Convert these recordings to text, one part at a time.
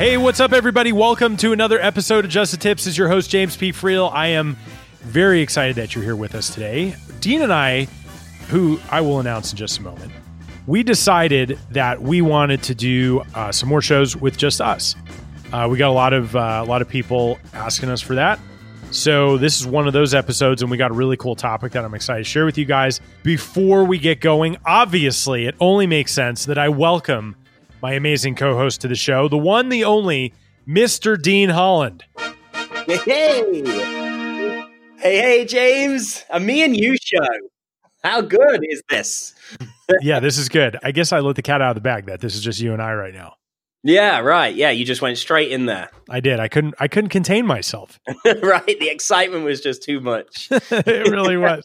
Hey, what's up, everybody? Welcome to another episode of Just the Tips. Is your host James P. Friel. I am very excited that you're here with us today. Dean and I, who I will announce in just a moment, we decided that we wanted to do uh, some more shows with just us. Uh, we got a lot of uh, a lot of people asking us for that. So this is one of those episodes, and we got a really cool topic that I'm excited to share with you guys. Before we get going, obviously, it only makes sense that I welcome my amazing co-host to the show, the one, the only, Mr. Dean Holland. Hey, hey, hey, James. A me and you show. How good is this? yeah, this is good. I guess I let the cat out of the bag that this is just you and I right now. Yeah, right. Yeah, you just went straight in there. I did. I couldn't. I couldn't contain myself. right. The excitement was just too much. it really was.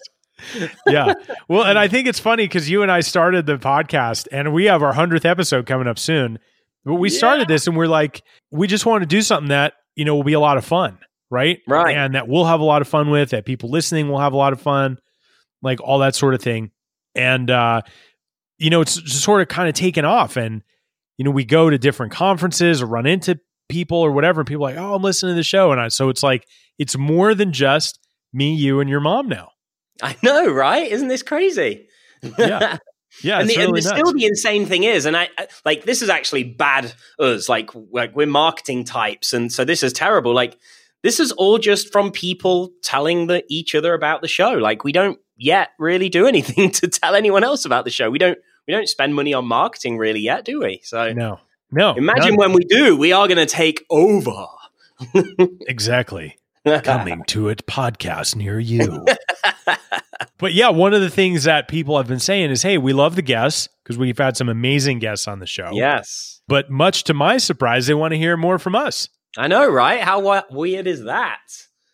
Yeah. Well, and I think it's funny because you and I started the podcast and we have our 100th episode coming up soon. But we started this and we're like, we just want to do something that, you know, will be a lot of fun. Right. Right. And that we'll have a lot of fun with, that people listening will have a lot of fun, like all that sort of thing. And, uh, you know, it's just sort of kind of taken off. And, you know, we go to different conferences or run into people or whatever. And people are like, oh, I'm listening to the show. And I, so it's like, it's more than just me, you, and your mom now. I know, right? Isn't this crazy? Yeah. Yeah, and, the, and really the, nuts. still the insane thing is, and I I- like this is actually bad us. Like, like we're marketing types, and so this is terrible. Like this is all just from people telling the, each other about the show. Like we don't yet really do anything to tell anyone else about the show. We don't we don't spend money on marketing really yet, do we? So No, no. imagine when we do, we are going to take over. exactly coming to a podcast near you. but yeah, one of the things that people have been saying is, "Hey, we love the guests because we've had some amazing guests on the show." yes, But much to my surprise, they want to hear more from us. I know, right? How wa- weird is that?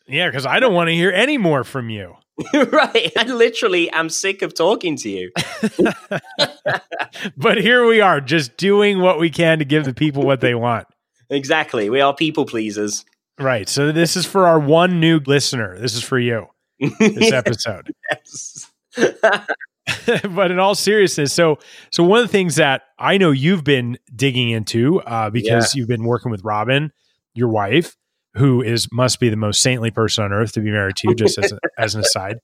Yeah, because I don't want to hear any more from you. right. I literally am sick of talking to you. But here we are, just doing what we can to give the people what they want. Exactly. We are people pleasers. Right. So this is for our one new listener. This is for you. This episode. But in all seriousness, so so one of the things that I know you've been digging into uh, because you've been working with Robin, your wife, who is must be the most saintly person on earth to be married to. You, just as, a, as an aside,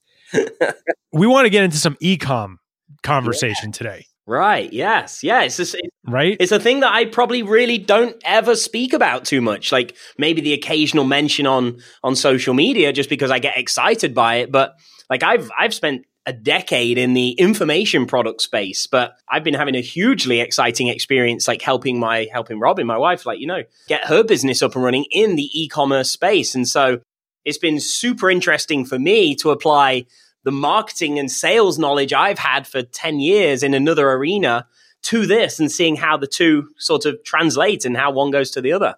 we want to get into some ecom conversation today, right. Yes. Yeah. It's just, right? it's a thing that I probably really don't ever speak about too much. Like maybe the occasional mention on on social media, just because I get excited by it. But like I've I've spent a decade in the information product space, but I've been having a hugely exciting experience, like helping my helping Robin, my wife, like you know, get her business up and running in the e-commerce space. And so it's been super interesting for me to apply the marketing and sales knowledge I've had for 10 years in another arena to this and seeing how the two sort of translate and how one goes to the other.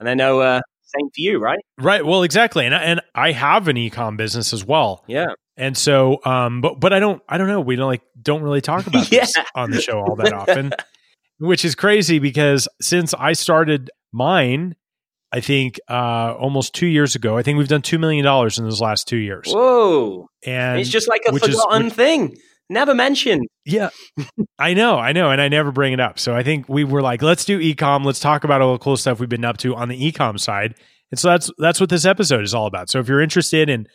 And I know, uh, same for you, right? Right. Well, exactly. And I, and I have an ecom business as well. Yeah. And so, um, but but I don't, I don't know. We don't like don't really talk about this Yeah. on the show all that often, which is crazy because since I started mine, I think uh, almost two years ago, I think we've done two million dollars in those last two years, Whoa. and it's just like a which is- forgotten which- thing. Never mentioned. yeah, I know, I know, and I never bring it up. So I think we were like, let's do ecom, let's talk about all the cool stuff we've been up to on the ecom side, and so that's that's what this episode is all about. So if you're interested in,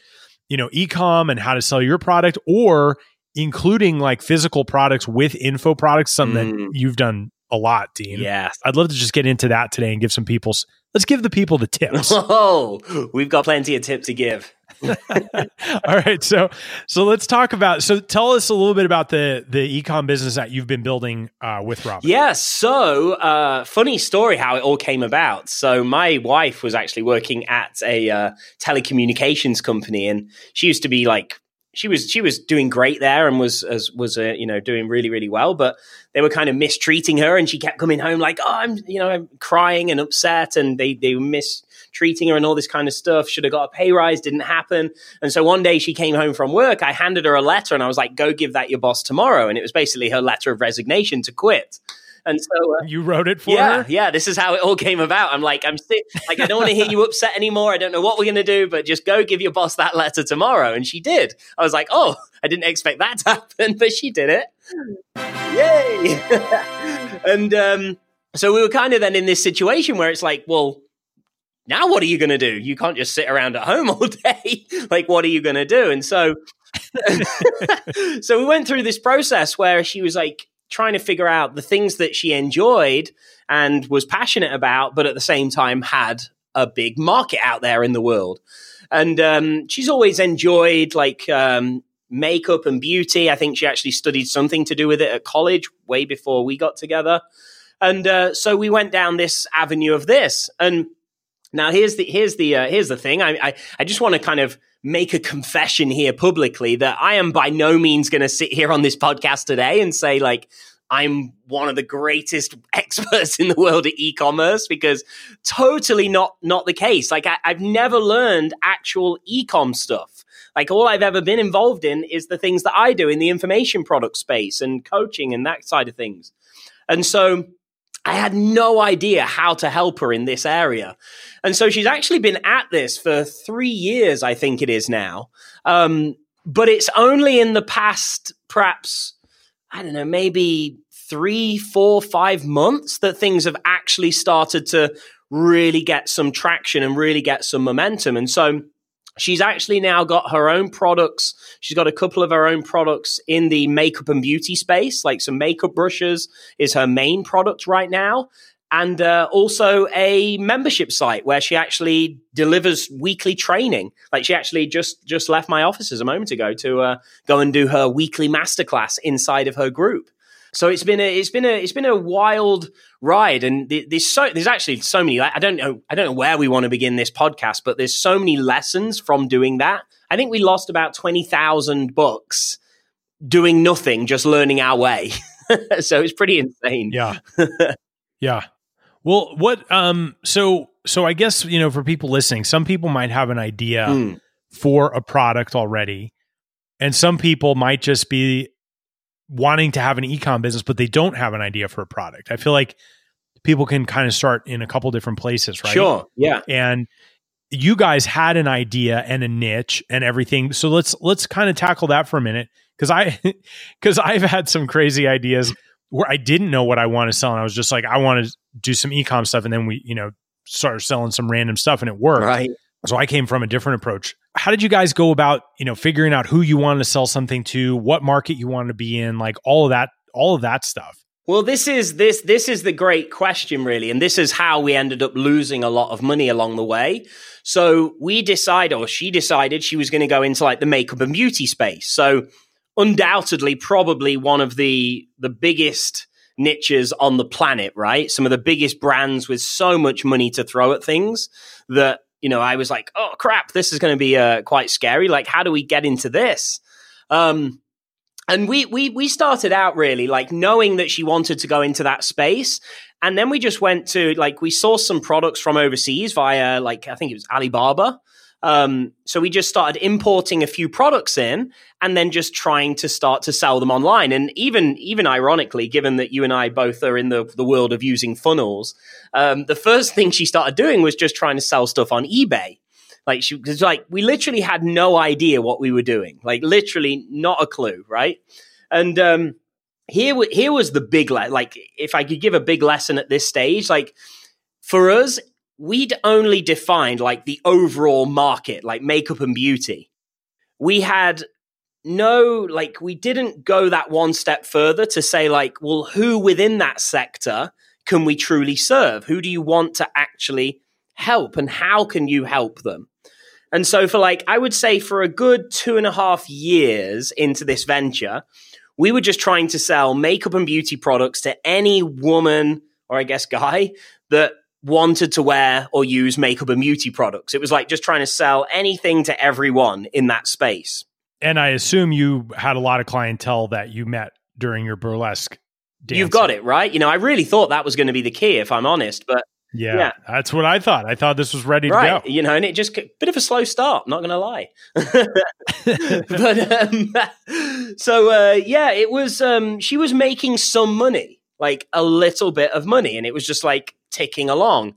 you know, ecom and how to sell your product, or including like physical products with info products, something Mm. that you've done a lot, Dean. Yes. I'd love to just get into that today and give some people. Let's give the people the tips. Oh, we've got plenty of tips to give. All right, so so let's talk about. So tell us a little bit about the the ecom business that you've been building uh, with Robin. Yeah, so uh, funny story how it all came about. So my wife was actually working at a uh, telecommunications company, and she used to be like she was she was doing great there and was as was uh, you know doing really really well but they were kind of mistreating her and she kept coming home like oh i'm you know i'm crying and upset and they they were mistreating her and all this kind of stuff. Should have got a pay rise didn't happen. And so one day she came home from work i handed her a letter and i was like go give that your boss tomorrow. And it was basically her letter of resignation to quit and so uh, you wrote it for yeah, her. Yeah, this is how it all came about. I'm like, I'm sick. Like, I don't want to hear you upset anymore. I don't know what we're gonna do, but just go give your boss that letter tomorrow. And she did. I was like, oh, I didn't expect that to happen, but she did it. Yay! and um, so we were kind of then in this situation where it's like, well, now what are you going to do? You can't just sit around at home all day. like, what are you going to do? And so, so we went through this process where she was like, trying to figure out the things that she enjoyed and was passionate about, but at the same time had a big market out there in the world. And um, she's always enjoyed like um, makeup and beauty. I think she actually studied something to do with it at college way before we got together. And uh, so we went down this avenue of this. And now here's the here's the uh, here's the thing. I I, I just want to kind of make a confession here publicly that I am by no means going to sit here on this podcast today and say like I'm one of the greatest experts in the world at e-commerce because totally not not the case. Like I, have never learned actual e-com stuff. Like all I've ever been involved in is the things that I do in the information product space and coaching and that side of things. And so I had no idea how to help her in this area. And so she's actually been at this for three years, I think it is now. Um, but it's only in the past, perhaps, I don't know, maybe three, four, five months that things have actually started to really get some traction and really get some momentum. And so She's actually now got her own products. She's got a couple of her own products in the makeup and beauty space, like some makeup brushes is her main product right now. And uh, also a membership site where she actually delivers weekly training. Like she actually just just left my offices a moment ago to uh, go and do her weekly masterclass inside of her group. So it's been a it's been a it's been a wild ride, and there's so there's actually so many. I don't know I don't know where we want to begin this podcast, but there's so many lessons from doing that. I think we lost about twenty thousand books doing nothing, just learning our way. so it's pretty insane. Yeah, yeah. Well, what? Um. So so I guess you know for people listening, some people might have an idea mm. for a product already, and some people might just be wanting to have an ecom business, but they don't have an idea for a product. I feel like people can kind of start in a couple different places, right? Sure. Yeah. And you guys had an idea and a niche and everything. So let's let's kind of tackle that for a minute because I because I've had some crazy ideas where I didn't know what I want to sell, and I was just like, I want to do some ecom stuff, and then we you know started selling some random stuff, and it worked. Right. So I came from a different approach. How did you guys go about, you know, figuring out who you wanted to sell something to, what market you wanted to be in, like all of that, all of that stuff? Well, this is this this is the great question, really, and this is how we ended up losing a lot of money along the way. So we decided, or she decided, she was going to go into like the makeup and beauty space. So undoubtedly, probably one of the the biggest niches on the planet, right? Some of the biggest brands with so much money to throw at things that you know, I was like, oh crap, this is going to be uh, quite scary. Like, how do we get into this? Um, and we we we started out really like knowing that she wanted to go into that space, and then we just went to like we saw some products from overseas via like I think it was Alibaba, um, so we just started importing a few products in and then just trying to start to sell them online. And even even ironically, given that you and I both are in the, the world of using funnels, um, the first thing she started doing was just trying to sell stuff on eBay. Like she was like, we literally had no idea what we were doing. Like literally not a clue, right? And um, here, here was the big le- like if I could give a big lesson at this stage, like for us, we'd only defined like the overall market, like makeup and beauty. We had no, like, we didn't go that one step further to say, like, well, who within that sector can we truly serve? Who do you want to actually help and how can you help them? And so, for like, I would say for a good two and a half years into this venture, we were just trying to sell makeup and beauty products to any woman or I guess guy that wanted to wear or use makeup and beauty products. It was like just trying to sell anything to everyone in that space. And I assume you had a lot of clientele that you met during your burlesque. Dancing. You've got it right. You know, I really thought that was going to be the key, if I'm honest. But yeah, yeah, that's what I thought. I thought this was ready right. to go. You know, and it just a bit of a slow start. Not going to lie. but um, so uh, yeah, it was. Um, she was making some money, like a little bit of money, and it was just like ticking along,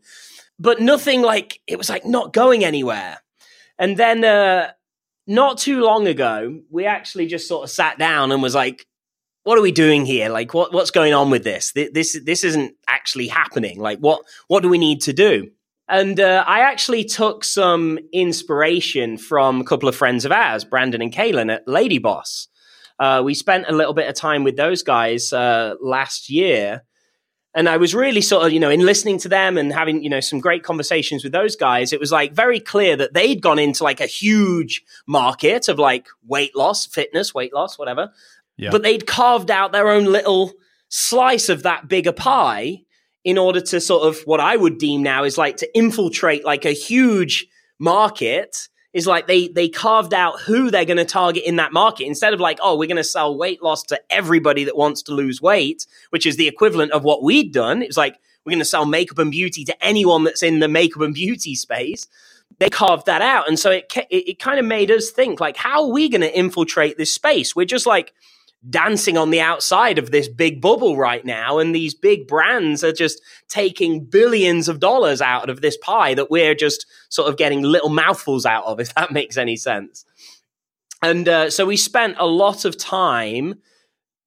but nothing like it was like not going anywhere. And then uh, not too long ago, we actually just sort of sat down and was like, what are we doing here? Like, what, what's going on with this? This, this isn't actually happening. Like, what, what do we need to do? And uh, I actually took some inspiration from a couple of friends of ours, Brandon and Kaelin at Lady Boss. Uh, we spent a little bit of time with those guys uh, last year. And I was really sort of, you know, in listening to them and having, you know, some great conversations with those guys, it was like very clear that they'd gone into like a huge market of like weight loss, fitness, weight loss, whatever. Yeah. But they'd carved out their own little slice of that bigger pie in order to sort of what I would deem now is like to infiltrate like a huge market is like they they carved out who they're going to target in that market. Instead of like oh we're going to sell weight loss to everybody that wants to lose weight which is the equivalent of what we'd done it was like we're going to sell makeup and beauty to anyone that's in the makeup and beauty space. They carved that out. And so it it, it kind of made us think like how are we going to infiltrate this space? We're just like dancing on the outside of this big bubble right now. And these big brands are just taking billions of dollars out of this pie that we're just sort of getting little mouthfuls out of, if that makes any sense. And uh, so we spent a lot of time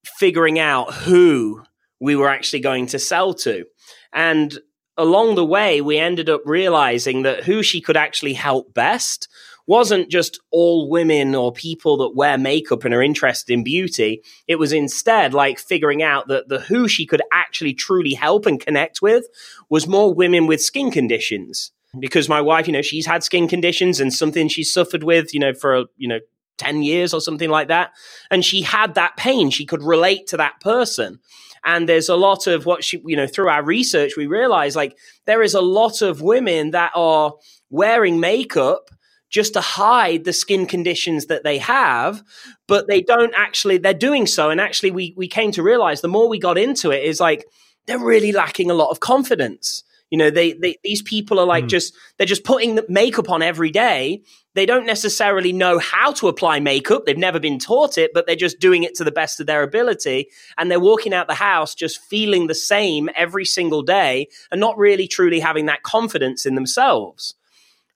figuring out who we were actually going to sell to. And along the way, we ended up realizing that who she could actually help best wasn't just all women or people that wear makeup and are interested in beauty. It was instead like figuring out that the who she could actually truly help and connect with was more women with skin conditions. Because my wife, you know, she's had skin conditions and something she's suffered with, you know, for, you know, 10 years or something like that. And she had that pain. She could relate to that person. And there's a lot of what she, you know, through our research, we realize like there is a lot of women that are wearing makeup just to hide the skin conditions that they have, but they don't actually, they're doing so. And actually, we, we came to realize the more we got into it is like they're really lacking a lot of confidence. You know, they, they these people are like mm. just they're just putting the makeup on every day. They don't necessarily know how to apply makeup. They've never been taught it, but they're just doing it to the best of their ability. And they're walking out the house just feeling the same every single day and not really truly having that confidence in themselves.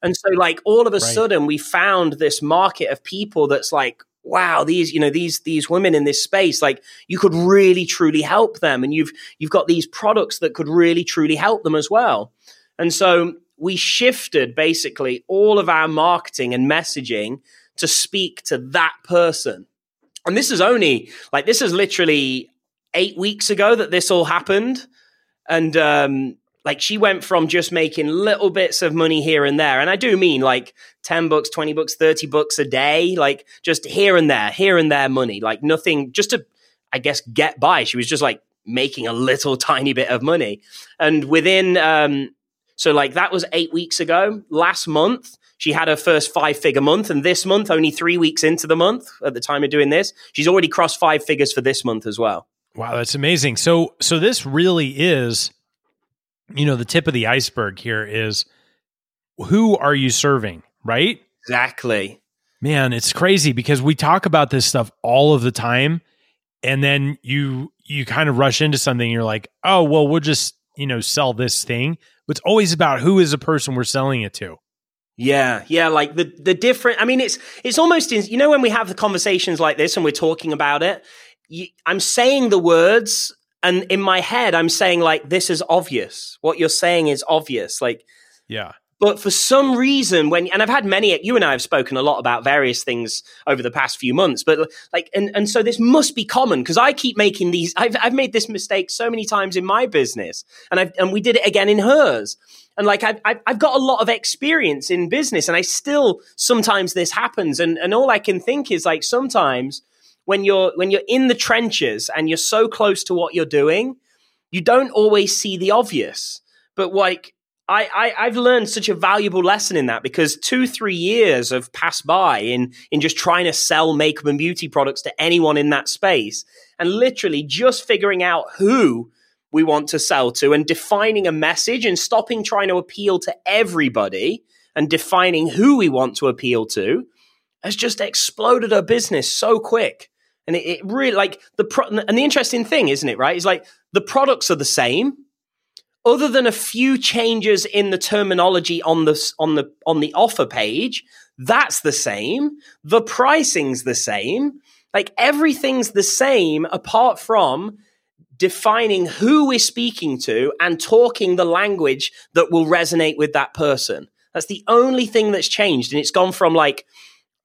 And so, like, all of a right. sudden, we found this market of people that's like, wow, these, you know, these, these women in this space, like, you could really, truly help them. And you've, you've got these products that could really, truly help them as well. And so, we shifted basically all of our marketing and messaging to speak to that person. And this is only like, this is literally eight weeks ago that this all happened. And, um, like she went from just making little bits of money here and there and i do mean like 10 bucks 20 bucks 30 bucks a day like just here and there here and there money like nothing just to i guess get by she was just like making a little tiny bit of money and within um so like that was eight weeks ago last month she had her first five figure month and this month only three weeks into the month at the time of doing this she's already crossed five figures for this month as well wow that's amazing so so this really is you know, the tip of the iceberg here is who are you serving, right? Exactly. Man, it's crazy because we talk about this stuff all of the time and then you you kind of rush into something you're like, "Oh, well, we'll just, you know, sell this thing." But it's always about who is the person we're selling it to. Yeah, yeah, like the the different. I mean, it's it's almost in, you know when we have the conversations like this and we're talking about it. You, I'm saying the words and in my head i'm saying like this is obvious what you're saying is obvious like yeah but for some reason when and i've had many you and i have spoken a lot about various things over the past few months but like and, and so this must be common because i keep making these I've, I've made this mistake so many times in my business and i and we did it again in hers and like I've, I've got a lot of experience in business and i still sometimes this happens and and all i can think is like sometimes when you're when you're in the trenches and you're so close to what you're doing, you don't always see the obvious. But like I, I I've learned such a valuable lesson in that because two three years have passed by in in just trying to sell makeup and beauty products to anyone in that space, and literally just figuring out who we want to sell to and defining a message and stopping trying to appeal to everybody and defining who we want to appeal to has just exploded our business so quick. And it, it really like the pro- and the interesting thing, isn't it? Right? Is like the products are the same, other than a few changes in the terminology on the on the on the offer page. That's the same. The pricing's the same. Like everything's the same, apart from defining who we're speaking to and talking the language that will resonate with that person. That's the only thing that's changed. And it's gone from like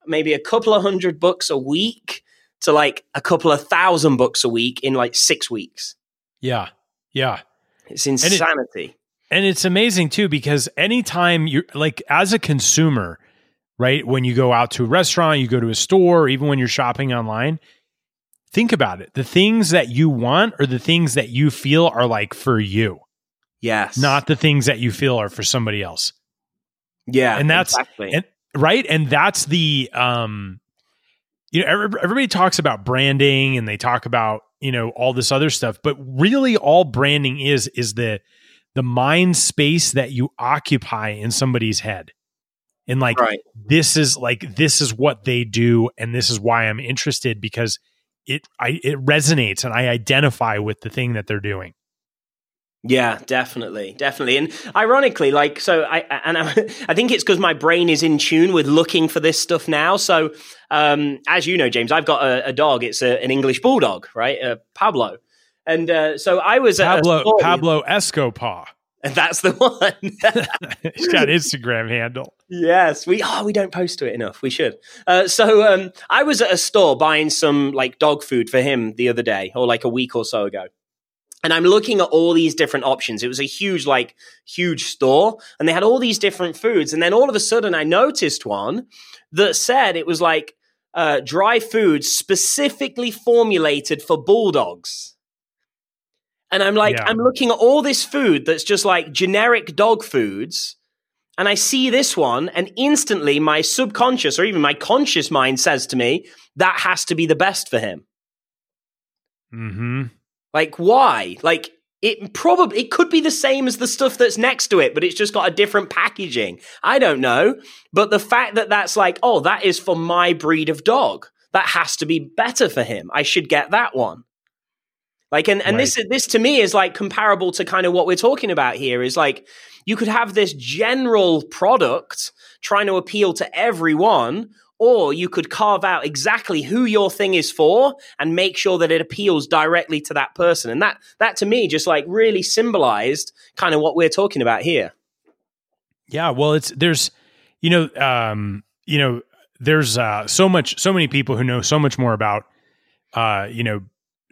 maybe a couple of hundred bucks a week to like a couple of thousand bucks a week in like six weeks. Yeah. Yeah. It's insanity. And, it, and it's amazing too, because anytime you're like, as a consumer, right, when you go out to a restaurant, you go to a store, even when you're shopping online, think about it. The things that you want are the things that you feel are like for you. Yes. Not the things that you feel are for somebody else. Yeah. And that's exactly. and, right. And that's the um you know everybody talks about branding and they talk about you know all this other stuff but really all branding is is the the mind space that you occupy in somebody's head and like right. this is like this is what they do and this is why i'm interested because it I it resonates and I identify with the thing that they're doing. Yeah, definitely, definitely, and ironically, like so, I and I, I think it's because my brain is in tune with looking for this stuff now. So, um, as you know, James, I've got a, a dog. It's a, an English bulldog, right, uh, Pablo, and uh, so I was Pablo Pablo Escobar. And that's the one. He's got Instagram handle. Yes, we oh we don't post to it enough. We should. Uh, so um, I was at a store buying some like dog food for him the other day, or like a week or so ago. And I'm looking at all these different options. It was a huge, like, huge store, and they had all these different foods. And then all of a sudden, I noticed one that said it was like uh, dry food specifically formulated for bulldogs. And I'm like, yeah. I'm looking at all this food that's just like generic dog foods. And I see this one, and instantly my subconscious or even my conscious mind says to me, that has to be the best for him. Hmm. Like, why? Like, it probably it could be the same as the stuff that's next to it, but it's just got a different packaging. I don't know, but the fact that that's like, oh, that is for my breed of dog. That has to be better for him. I should get that one. Like, and, and right. this, this to me is like comparable to kind of what we're talking about here is like, you could have this general product trying to appeal to everyone, or you could carve out exactly who your thing is for and make sure that it appeals directly to that person. And that, that to me just like really symbolized kind of what we're talking about here. Yeah. Well, it's, there's, you know, um, you know, there's uh, so much, so many people who know so much more about, uh, you know,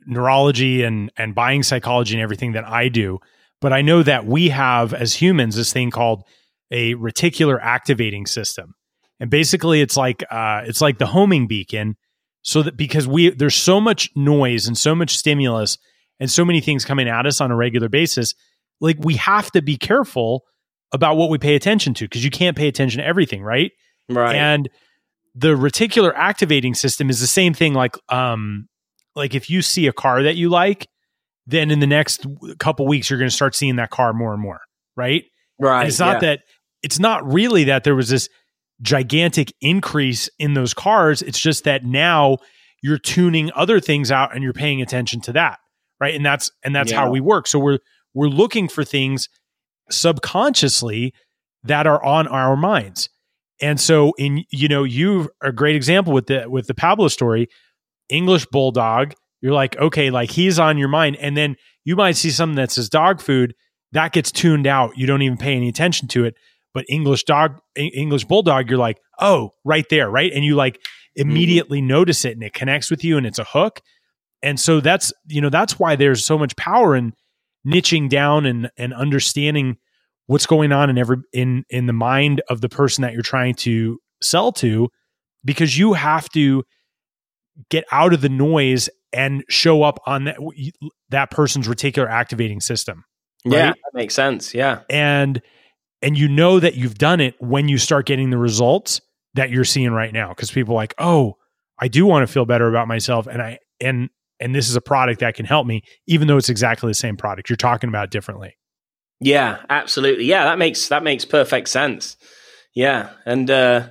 neurology and and buying psychology and everything that I do, but I know that we have as humans this thing called a reticular activating system. And basically it's like uh, it's like the homing beacon so that because we there's so much noise and so much stimulus and so many things coming at us on a regular basis, like we have to be careful about what we pay attention to because you can't pay attention to everything, right? Right. And the reticular activating system is the same thing like um like if you see a car that you like, then in the next couple weeks you're going to start seeing that car more and more, right? Right. And it's not yeah. that it's not really that there was this gigantic increase in those cars. It's just that now you're tuning other things out and you're paying attention to that, right? And that's and that's yeah. how we work. So we're we're looking for things subconsciously that are on our minds. And so in you know, you are a great example with the with the Pablo story English bulldog, you're like, okay, like he's on your mind. And then you might see something that says dog food that gets tuned out. You don't even pay any attention to it. But English dog, English bulldog, you're like, oh, right there, right? And you like mm-hmm. immediately mm-hmm. notice it and it connects with you and it's a hook. And so that's, you know, that's why there's so much power in niching down and and understanding what's going on in every in in the mind of the person that you're trying to sell to because you have to get out of the noise and show up on that that person's reticular activating system. Right? Yeah, that makes sense. Yeah. And and you know that you've done it when you start getting the results that you're seeing right now. Because people like oh i do want to feel better about myself and i and and this is a product that can help me even though it's exactly the same product. You're talking about differently. Yeah absolutely. Yeah that makes that makes perfect sense. Yeah and uh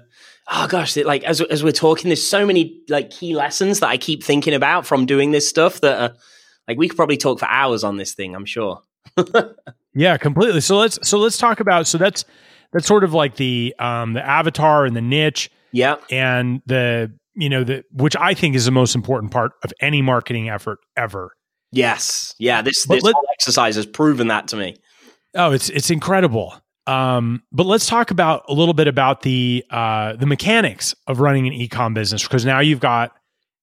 oh gosh it, like as, as we're talking there's so many like key lessons that i keep thinking about from doing this stuff that are like we could probably talk for hours on this thing i'm sure yeah completely. So let's so let's talk about so that's that's sort of like the um the avatar and the niche yeah. and the you know the which i think is the most important part of any marketing effort ever. Yes. Yeah this this let, exercise has proven that to me. Oh it's it's incredible. Um, but let's talk about a little bit about the uh, the mechanics of running an ecom business because now you've got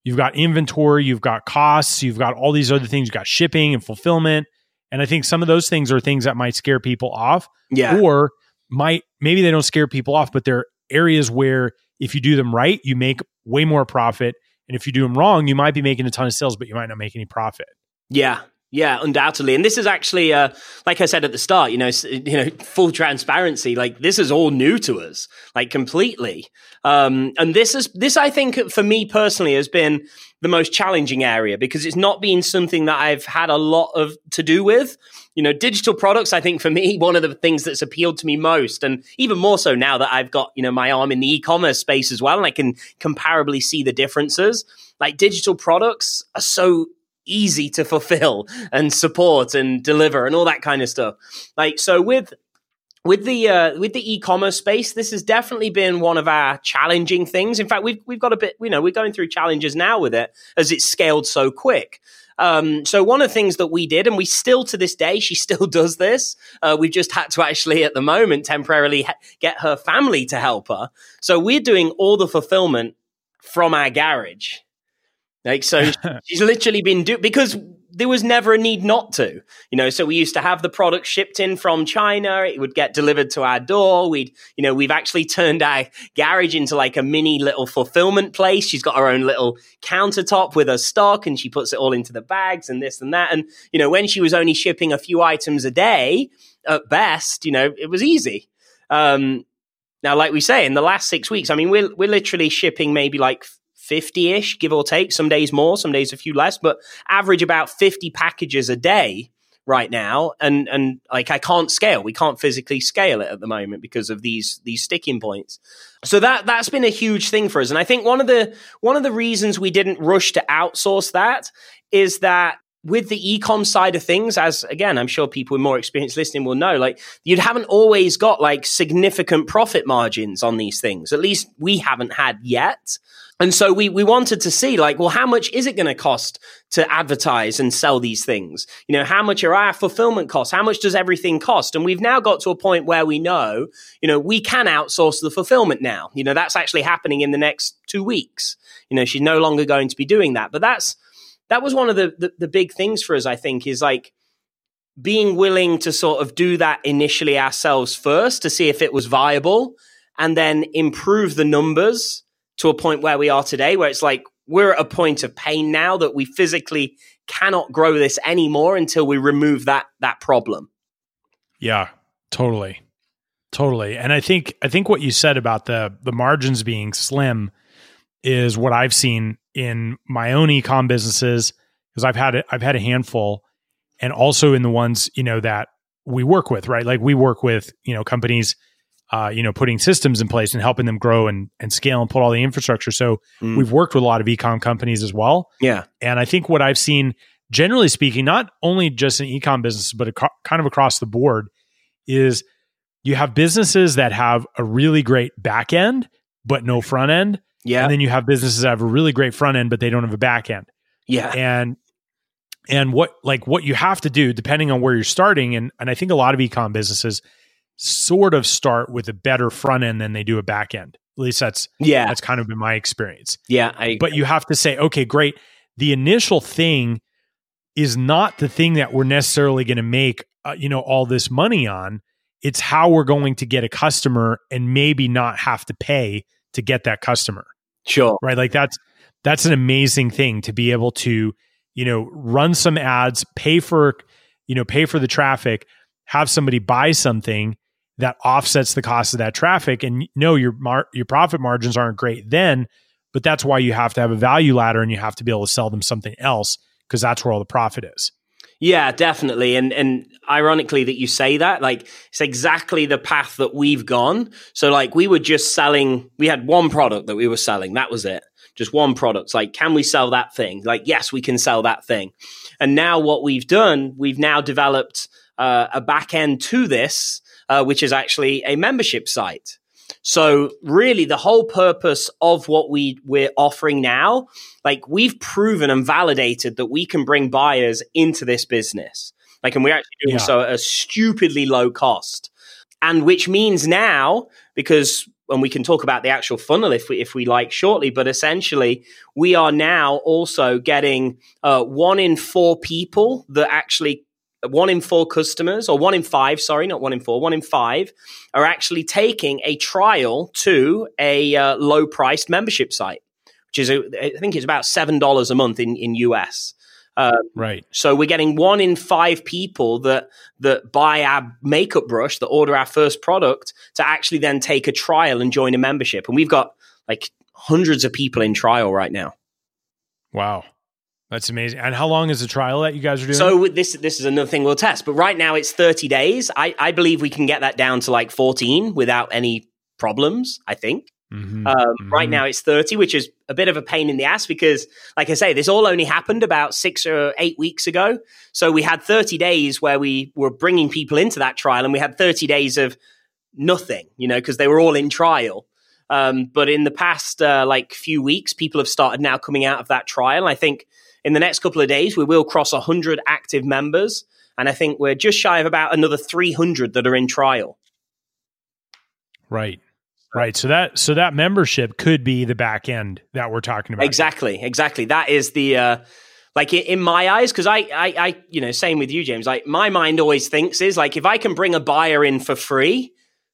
you've got inventory, you've got costs, you've got all these other things, you've got shipping and fulfillment, and I think some of those things are things that might scare people off, yeah, or might maybe they don't scare people off, but they're areas where if you do them right, you make way more profit, and if you do them wrong, you might be making a ton of sales, but you might not make any profit. Yeah, yeah, undoubtedly. And this is actually, uh, like I said at the start, you know, you know, full transparency. Like this is all new to us, like completely. Um, and this is this, I think, for me personally, has been the most challenging area because it's not been something that I've had a lot of to do with. You know, digital products. I think for me, one of the things that's appealed to me most, and even more so now that I've got you know my arm in the e-commerce space as well, and I can comparably see the differences. Like digital products are so easy to fulfill and support and deliver and all that kind of stuff. Like so with with the uh, with the e-commerce space, this has definitely been one of our challenging things. In fact, we've we've got a bit, you know, we're going through challenges now with it as it's scaled so quick. Um, so one of the things that we did, and we still to this day, she still does this. Uh, we've just had to actually, at the moment, temporarily ha- get her family to help her. So we're doing all the fulfillment from our garage. Like so, she's literally been do because there was never a need not to. You know, so we used to have the product shipped in from China. It would get delivered to our door. We'd, you know, we've actually turned our garage into like a mini little fulfillment place. She's got her own little countertop with her stock, and she puts it all into the bags and this and that. And you know, when she was only shipping a few items a day at best, you know, it was easy. Um, now, like we say, in the last six weeks, I mean, we're we're literally shipping maybe like 50 ish, give or take. Some days more, some days a few less, but average about 50 packages a day right now. And and like I can't scale. We can't physically scale it at the moment because of these these sticking points. So that that's been a huge thing for us. And I think one of the one of the reasons we didn't rush to outsource that is that with the ecom side of things as again i'm sure people with more experience listening will know like you haven't always got like significant profit margins on these things. At least we haven't had yet and so we, we wanted to see like, well, how much is it going to cost to advertise and sell these things? You know, how much are our fulfillment costs? How much does everything cost? And we've now got to a point where we know, you know, we can outsource the fulfillment now. You know, that's actually happening in the next two weeks. You know, she's no longer going to be doing that. But that's, that was one of the, the, the big things for us, I think, is like, being willing to sort of do that initially ourselves first to see if it was viable and then improve the numbers to a point where we are today, where it's like we're at a point of pain now that we physically cannot grow this anymore until we remove that that problem. Yeah, totally. Totally. And I think I think what you said about the the margins being slim is what I've seen in my own ecom businesses because I've had I've had a handful and also in the ones, you know, that we work with, right? Like we work with, you know, companies uh, you know, putting systems in place and helping them grow and, and scale and put all the infrastructure. So mm. we've worked with a lot of ecom companies as well. Yeah. And I think what I've seen, generally speaking, not only just in ecom business, but ac- kind of across the board, is you have businesses that have a really great back end, but no front end. Yeah. And then you have businesses that have a really great front end, but they don't have a back end. Yeah. And and what like what you have to do, depending on where you're starting, and and I think a lot of ecom businesses sort of start with a better front end than they do a back end. At least that's yeah, that's kind of been my experience. Yeah, I, but you have to say, okay, great. The initial thing is not the thing that we're necessarily going to make, uh, you know, all this money on. It's how we're going to get a customer and maybe not have to pay to get that customer. Sure, right? Like that's that's an amazing thing to be able to, you know, run some ads, pay for, you know, pay for the traffic, have somebody buy something that offsets the cost of that traffic. And no, your mar- your profit margins aren't great then, but that's why you have to have a value ladder and you have to be able to sell them something else because that's where all the profit is. Yeah, definitely. And and ironically that you say that, like it's exactly the path that we've gone. So like we were just selling we had one product that we were selling. That was it. Just one product. Like, can we sell that thing? Like, yes, we can sell that thing. And now what we've done, we've now developed uh, a back end to this, uh, which is actually a membership site. So really the whole purpose of what we we're offering now, like we've proven and validated that we can bring buyers into this business. Like and we're actually doing yeah. so at a stupidly low cost. And which means now, because and we can talk about the actual funnel if we if we like shortly. But essentially, we are now also getting uh, one in four people that actually one in four customers, or one in five, sorry, not one in four, one in five, are actually taking a trial to a uh, low priced membership site, which is, a, I think it's about $7 a month in, in US. Um, right. So we're getting one in five people that that buy our makeup brush, that order our first product, to actually then take a trial and join a membership. And we've got like hundreds of people in trial right now. Wow. That's amazing. And how long is the trial that you guys are doing? So this this is another thing we'll test. But right now it's 30 days. I, I believe we can get that down to like 14 without any problems, I think. Mm-hmm. Um, mm-hmm. Right now it's 30, which is a bit of a pain in the ass because, like I say, this all only happened about six or eight weeks ago. So we had 30 days where we were bringing people into that trial and we had 30 days of nothing, you know, because they were all in trial. Um, but in the past, uh, like few weeks, people have started now coming out of that trial. I think in the next couple of days, we will cross 100 active members. And I think we're just shy of about another 300 that are in trial. Right. Right. So that so that membership could be the back end that we're talking about. Exactly. Exactly. That is the uh like in my eyes, because I, I, I, you know, same with you, James. Like my mind always thinks is like if I can bring a buyer in for free,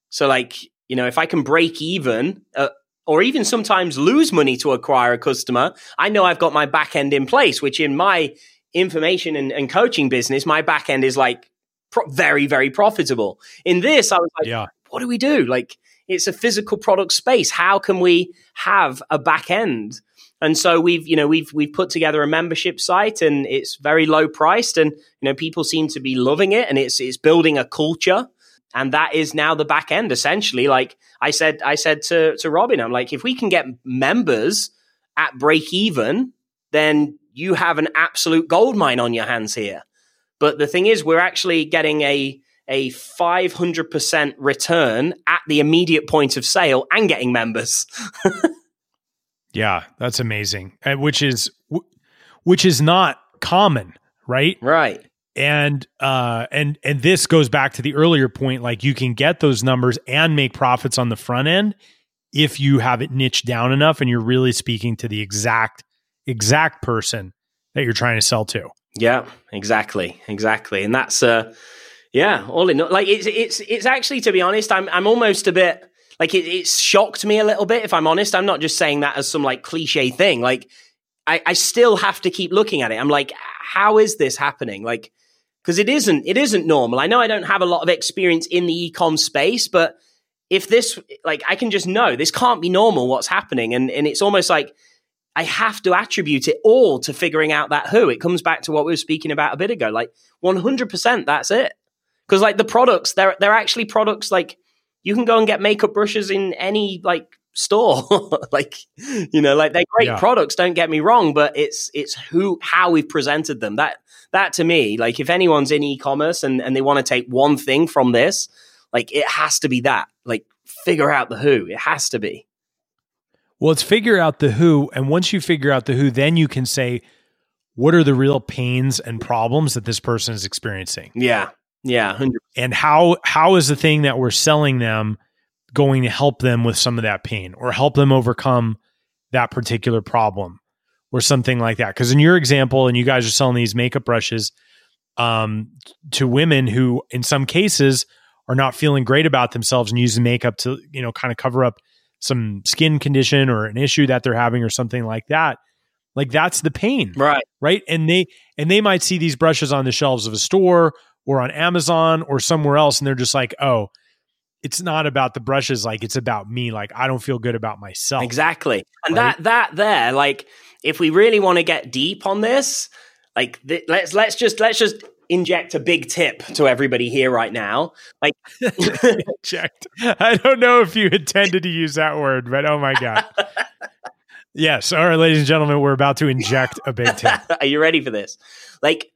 so like you know, if I can break even, uh, or even sometimes lose money to acquire a customer, I know I've got my back end in place, which in my information and, and coaching business, my back end is like pro- very, very profitable. In this, I was like, yeah. what do we do? Like, it's a physical product space. How can we have a back end? And so we've, you know, we've we've put together a membership site, and it's very low priced, and you know, people seem to be loving it, and it's it's building a culture and that is now the back end essentially. Like i said i said to to robin i'm like if we can get members at break even then you have an absolute gold mine on your hands here. But the thing is we're actually getting a a 500% return at the immediate point of sale and getting members. Yeah that's amazing. Uh, which is which is not common right? Right and uh and and this goes back to the earlier point like you can get those numbers and make profits on the front end if you have it niched down enough and you're really speaking to the exact exact person that you're trying to sell to yeah exactly exactly and that's uh yeah all in like it's it's it's actually to be honest i'm i'm almost a bit like it, it's shocked me a little bit if i'm honest i'm not just saying that as some like cliche thing like I, I still have to keep looking at it. I'm like, how is this happening? Like, because it isn't it isn't normal. I know I don't have a lot of experience in the ecom space, but if this like I can just know this can't be normal what's happening and and it's almost like I have to attribute it all to figuring out that who. It comes back to what we were speaking about a bit ago. Like 100% that's it. Cuz like the products they're they're actually products like you can go and get makeup brushes in any like store like you know like they're great yeah. products don't get me wrong but it's it's who how we've presented them that that to me, like if anyone's in e-commerce and, and they want to take one thing from this, like it has to be that. Like figure out the who. It has to be. Well, it's figure out the who. And once you figure out the who, then you can say, what are the real pains and problems that this person is experiencing? Yeah. Yeah. 100. And how how is the thing that we're selling them going to help them with some of that pain or help them overcome that particular problem? Or something like that. Because in your example, and you guys are selling these makeup brushes um, to women who, in some cases, are not feeling great about themselves and using makeup to, you know, kind of cover up some skin condition or an issue that they're having or something like that. Like that's the pain, right? Right, and they and they might see these brushes on the shelves of a store or on Amazon or somewhere else, and they're just like, oh, it's not about the brushes like it's about me like i don't feel good about myself Exactly. And Right? that that there, like, if we really want to get deep on this, like, th- let's let's just let's just inject a big tip to everybody here right now. Like, checked i don't know if you intended to use that word but oh my god yes all right ladies and gentlemen we're about to inject a big tip are you ready for this? Like,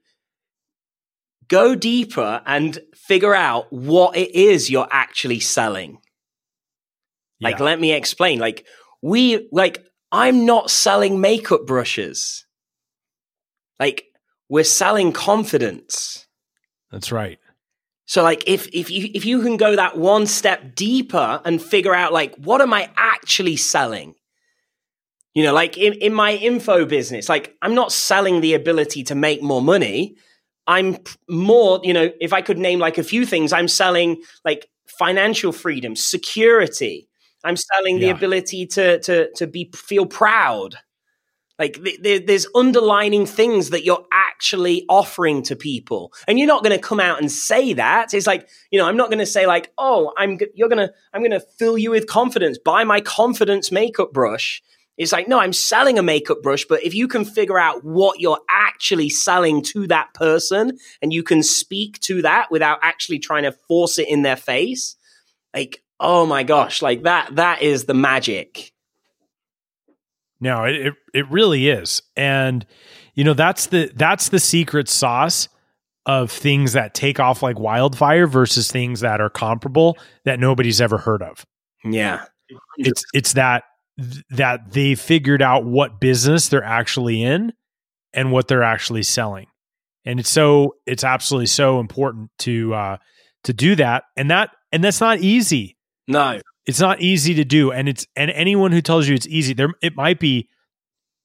go deeper and figure out what it is you're actually selling. Like, let me explain. Like, we, like, I'm not selling makeup brushes. Like, we're selling confidence. that's right So, like, if if you if you can go that one step deeper and figure out, like, what am I actually selling? You know, like in, in my info business, like I'm not selling the ability to make more money. I'm more, you know, if I could name like a few things, I'm selling like financial freedom, security. I'm selling the Yeah. ability to to to be feel proud. Like th- th- there's underlining things that you're actually offering to people, and you're not going to come out and say that. It's like you know, I'm not going to say like, oh, I'm g- you're gonna I'm gonna fill you with confidence. Buy my confidence makeup brush. It's like no, I'm selling a makeup brush, but if you can figure out what you're actually selling to that person, and you can speak to that without actually trying to force it in their face, like oh my gosh, like that that is the magic. No, it, it it really is. And you know, that's the that's the secret sauce of things that take off like wildfire versus things that are comparable that nobody's ever heard of. Yeah, It's it's that that they figured out what business they're actually in and what they're actually selling. And it's so it's absolutely so important to uh to do that. And that and that's not easy. No, it's not easy to do. And it's and anyone who tells you it's easy there it might be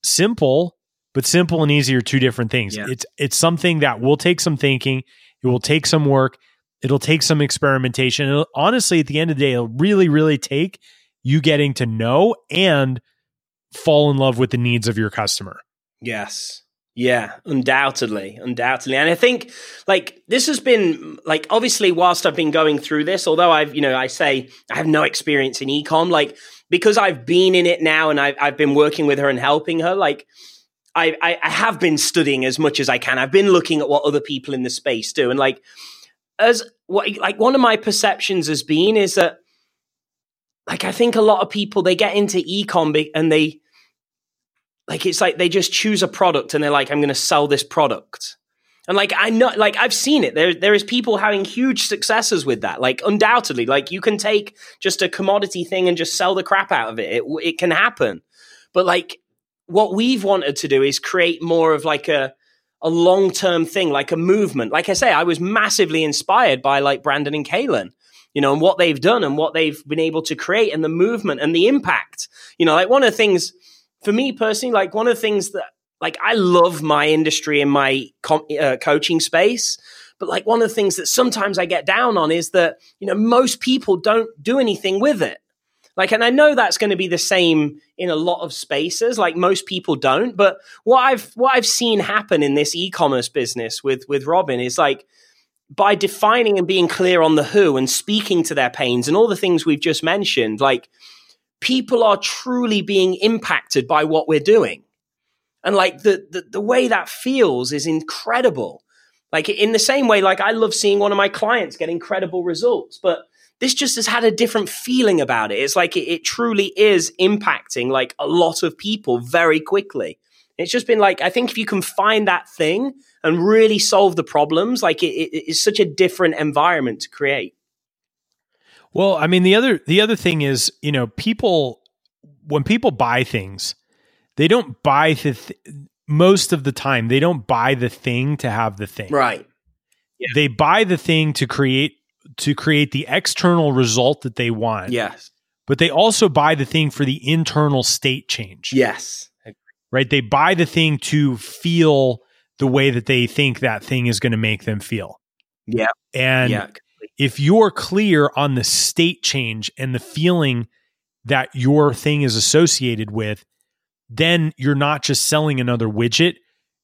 simple but simple and easy are two different things. Yeah. it's it's something that will take some thinking. It will take some work. It'll take some experimentation. It'll, honestly at the end of the day it'll really really take you getting to know and fall in love with the needs of your customer Yes. Yeah, undoubtedly, undoubtedly. And I think like this has been like obviously whilst I've been going through this, although I've, you know, I say I have no experience in ecom, like because I've been in it now and I've I've been working with her and helping her, like I, I I have been studying as much as I can. I've been looking at what other people in the space do. And like as what like one of my perceptions has been is that like I think a lot of people they get into ecom and they like it's like they just choose a product and they're like i'm going to sell this product. And like i know like i've seen it. There there is people having huge successes with that. Like undoubtedly like you can take just a commodity thing and just sell the crap out of it. It, it can happen. But like what we've wanted to do is create more of like a a long term thing like a movement. Like i say i was massively inspired by like brandon and Kaelin you know and what they've done and what they've been able to create and the movement and the impact you know like one of the things for me personally, like one of the things that like I love my industry and my uh, coaching space, but like one of the things that sometimes I get down on is that you know most people don't do anything with it. Like, and I know that's going to be the same in a lot of spaces. Like most people don't, but what I've what I've seen happen in this e-commerce business with with Robin is like by defining and being clear on the who and speaking to their pains and all the things we've just mentioned, like people are truly being impacted by what we're doing. And like the, the, the way that feels is incredible. Like in the same way, like I love seeing one of my clients get incredible results, but this just has had a different feeling about it. It's like it, it truly is impacting like a lot of people very quickly. It's just been like, I think if you can find that thing and really solve the problems, like it, it, it's such a different environment to create. Well, I mean the other the other thing is, you know, people when people buy things, they don't buy the th- most of the time they don't buy the thing to have the thing. Right. They buy the thing to create to create the external result that they want. Yes. But they also buy the thing for the internal state change. Yes. Right? They buy the thing to feel the way that they think that thing is going to make them feel. Yeah. And yeah. if you're clear on the state change and the feeling that your thing is associated with, then you're not just selling another widget,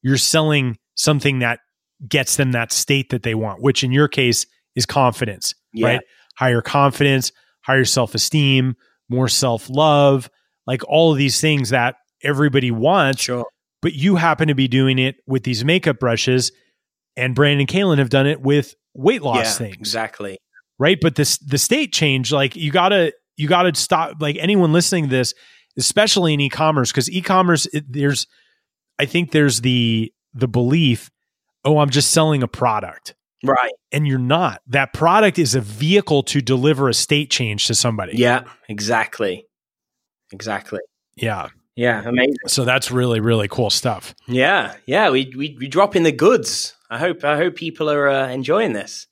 you're selling something that gets them that state that they want, which in your case is confidence, Yeah. right? higher confidence, higher self esteem, more self love, like all of these things that everybody wants. Sure. But you happen to be doing it with these makeup brushes, and Brandon Kaelin have done it with weight loss yeah, things. Exactly. Right. But this the state change, like you gotta you gotta stop like anyone listening to this, especially in e-commerce, because e-commerce it, there's I think there's the the belief, oh, I'm just selling a product. Right. And you're not. That product is a vehicle to deliver a state change to somebody. Yeah, exactly. Exactly. Yeah. Yeah, amazing. So that's really, really cool stuff. Yeah, yeah. We we we drop in the goods. I hope I hope people are uh, enjoying this.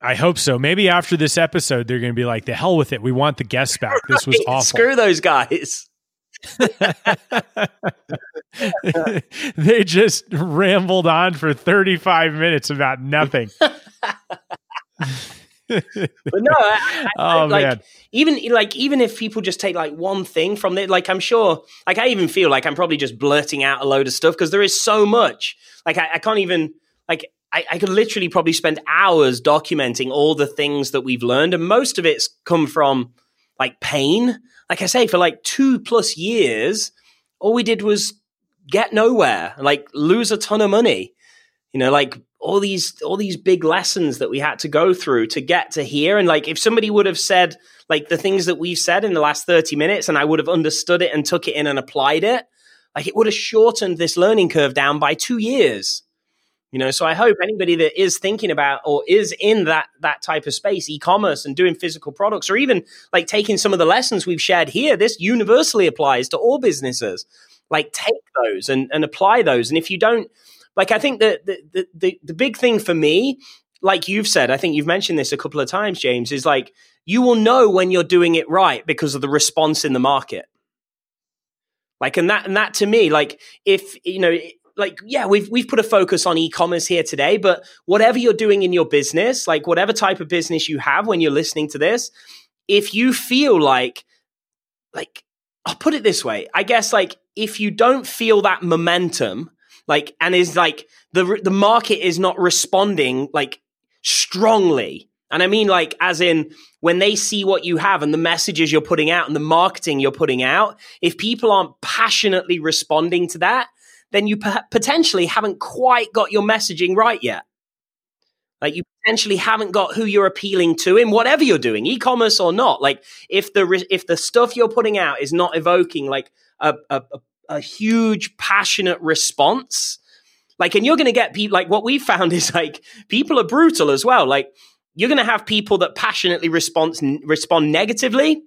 I hope so. Maybe after this episode, they're going to be like, "The hell with it. We want the guests back. This was awful. Screw those guys." they just rambled on for 35 minutes about nothing. but no, I, I, oh like, man. Even like even if people just take like one thing from it, like I'm sure, like I even feel like I'm probably just blurting out a load of stuff because there is so much. Like I, I can't even like I, I, could literally probably spend hours documenting all the things that we've learned, and most of it's come from like pain. Like I say, for like two plus years, all we did was get nowhere, like lose a ton of money. You know, like all these all these big lessons that we had to go through to get to here. And like if somebody would have said like the things that we've said in the last 30 minutes and I would have understood it and took it in and applied it, like it would have shortened this learning curve down by two years. You know, so I hope anybody that is thinking about or is in that that type of space, e-commerce and doing physical products, or even like taking some of the lessons we've shared here, this universally applies to all businesses. Like take those and, and apply those. And if you don't, like I think that the, the the the big thing for me, like you've said, I think you've mentioned this a couple of times, James, is like you will know when you're doing it right because of the response in the market. Like and that and that to me, like if you know like yeah we've we've put a focus on e-commerce here today but whatever you're doing in your business like whatever type of business you have when you're listening to this if you feel like like I'll put it this way I guess like if you don't feel that momentum like and is like the the market is not responding like strongly and I mean like as in when they see what you have and the messages you're putting out and the marketing you're putting out if people aren't passionately responding to that then you p- potentially haven't quite got your messaging right yet. Like you potentially haven't got who you're appealing to in whatever you're doing, e-commerce or not. Like if the re- if the stuff you're putting out is not evoking like a a, a huge passionate response, like and you're going to get people like what we found is like people are brutal as well. Like you're going to have people that passionately respond respond negatively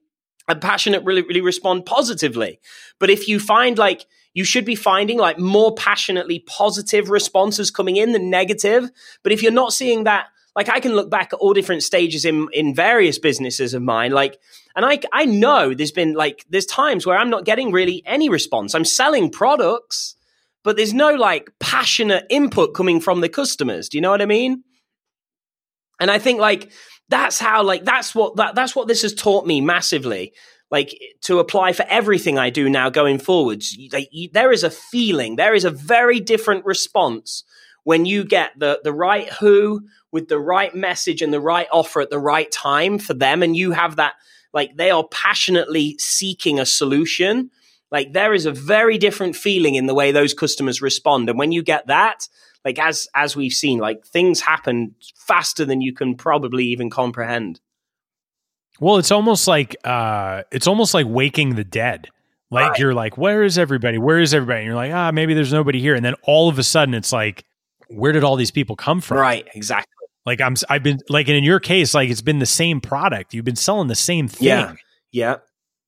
and passionate really really respond positively. But if you find like you should be finding like more passionately positive responses coming in than negative. But if you're not seeing that, like I can look back at all different stages in in various businesses of mine, like, and I I know there's been like there's times where I'm not getting really any response. I'm selling products, but there's no like passionate input coming from the customers. Do you know what I mean? And I think like that's how like that's what that that's what this has taught me massively like to apply for everything I do now going forwards. Like, you, there is a feeling, there is a very different response when you get the the right who with the right message and the right offer at the right time for them, and you have that like they are passionately seeking a solution. Like there is a very different feeling in the way those customers respond, and when you get that, like as as we've seen, like things happen faster than you can probably even comprehend. Well, it's almost like uh it's almost like waking the dead. Like right. you're like, where is everybody? Where is everybody? And you're like, ah, maybe there's nobody here. And then all of a sudden it's like, where did all these people come from? Right, exactly. Like I'm I've been like and in your case, like it's been the same product. You've been selling the same thing. Yeah. Yeah.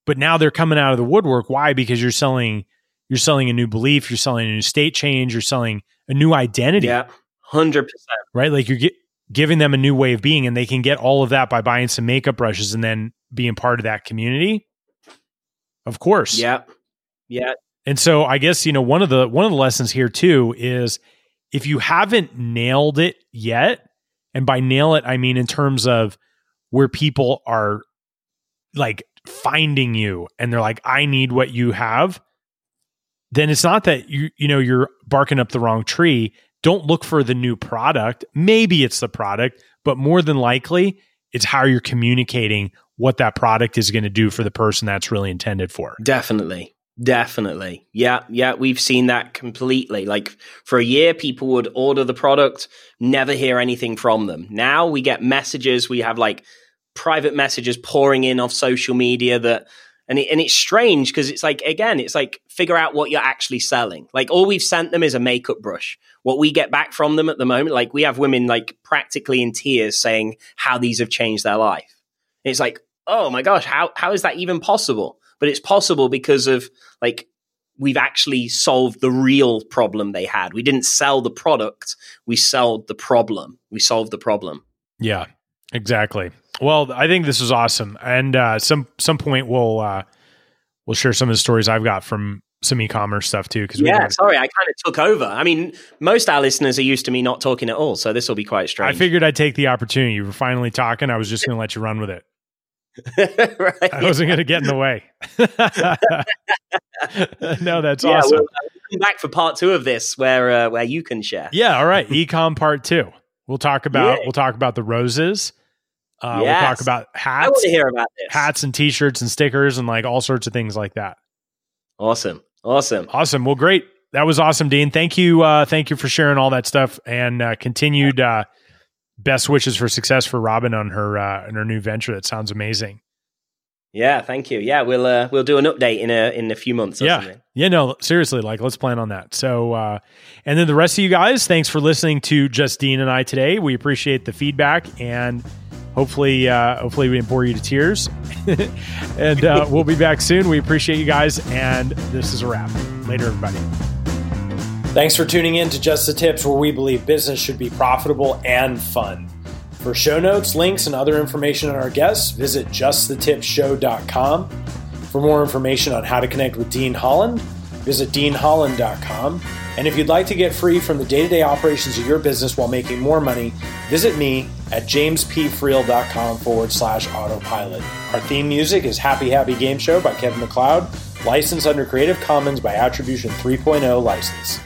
But now they're coming out of the woodwork. Why? Because you're selling you're selling a new belief, you're selling a new state change, you're selling a new identity. Yeah. Hundred percent. Right? Like you're get, giving them a new way of being and they can get all of that by buying some makeup brushes and then being part of that community of course yeah yeah and so i guess you know one of the one of the lessons here too is if you haven't nailed it yet and by nail it i mean in terms of where people are like finding you and they're like i need what you have then it's not that you you know you're barking up the wrong tree don't look for the new product. Maybe it's the product, but more than likely, it's how you're communicating what that product is going to do for the person that's really intended for. Definitely. Definitely. Yeah. Yeah. We've seen that completely. Like for a year, people would order the product, never hear anything from them. Now we get messages. We have like private messages pouring in off social media that, and, it, and it's strange because it's like, again, it's like figure out what you're actually selling. Like all we've sent them is a makeup brush. What we get back from them at the moment, like we have women like practically in tears saying how these have changed their life. It's like, oh my gosh, how, how is that even possible? But it's possible because of like we've actually solved the real problem they had. We didn't sell the product, we sold the problem. We solved the problem. Yeah, exactly. Well, I think this is awesome. And uh some some point we'll uh we'll share some of the stories I've got from some e-commerce stuff too because yeah sorry i kind of took over i mean most our listeners are used to me not talking at all so this will be quite strange i figured i'd take the opportunity you were finally talking i was just going to let you run with it right. I wasn't going to get in the way. no, that's yeah, awesome. We'll, uh, come back for part two of this, where uh, where you can share. Yeah, all right. Ecom part two. We'll talk about yeah. we'll talk about the roses. Uh, yes. We'll talk about hats. I want to hear about this. Hats and T-shirts and stickers and like all sorts of things like that. Awesome, awesome, awesome. Well, great. That was awesome, Dean. Thank you. Uh, thank you for sharing all that stuff and uh, continued uh, best wishes for success for Robin on her uh, in her new venture. That sounds amazing. Yeah, thank you. Yeah, we'll uh, we'll do an update in a in a few months. yeah, something. yeah. No, seriously, like let's plan on that. So, uh, and then the rest of you guys, thanks for listening to Just Dean and I today. We appreciate the feedback and hopefully uh, hopefully we didn't bore you to tears. and uh, we'll be back soon. We appreciate you guys, and this is a wrap. Later, everybody. Thanks for tuning in to Just the Tips, where we believe business should be profitable and fun. For show notes, links, and other information on our guests, visit justthetipshow.com. For more information on how to connect with Dean Holland, visit deanholland.com. And if you'd like to get free from the day to day operations of your business while making more money, visit me at jamespfriel.com forward slash autopilot. Our theme music is Happy Happy Game Show by Kevin MacLeod, licensed under Creative Commons by Attribution 3.0 license.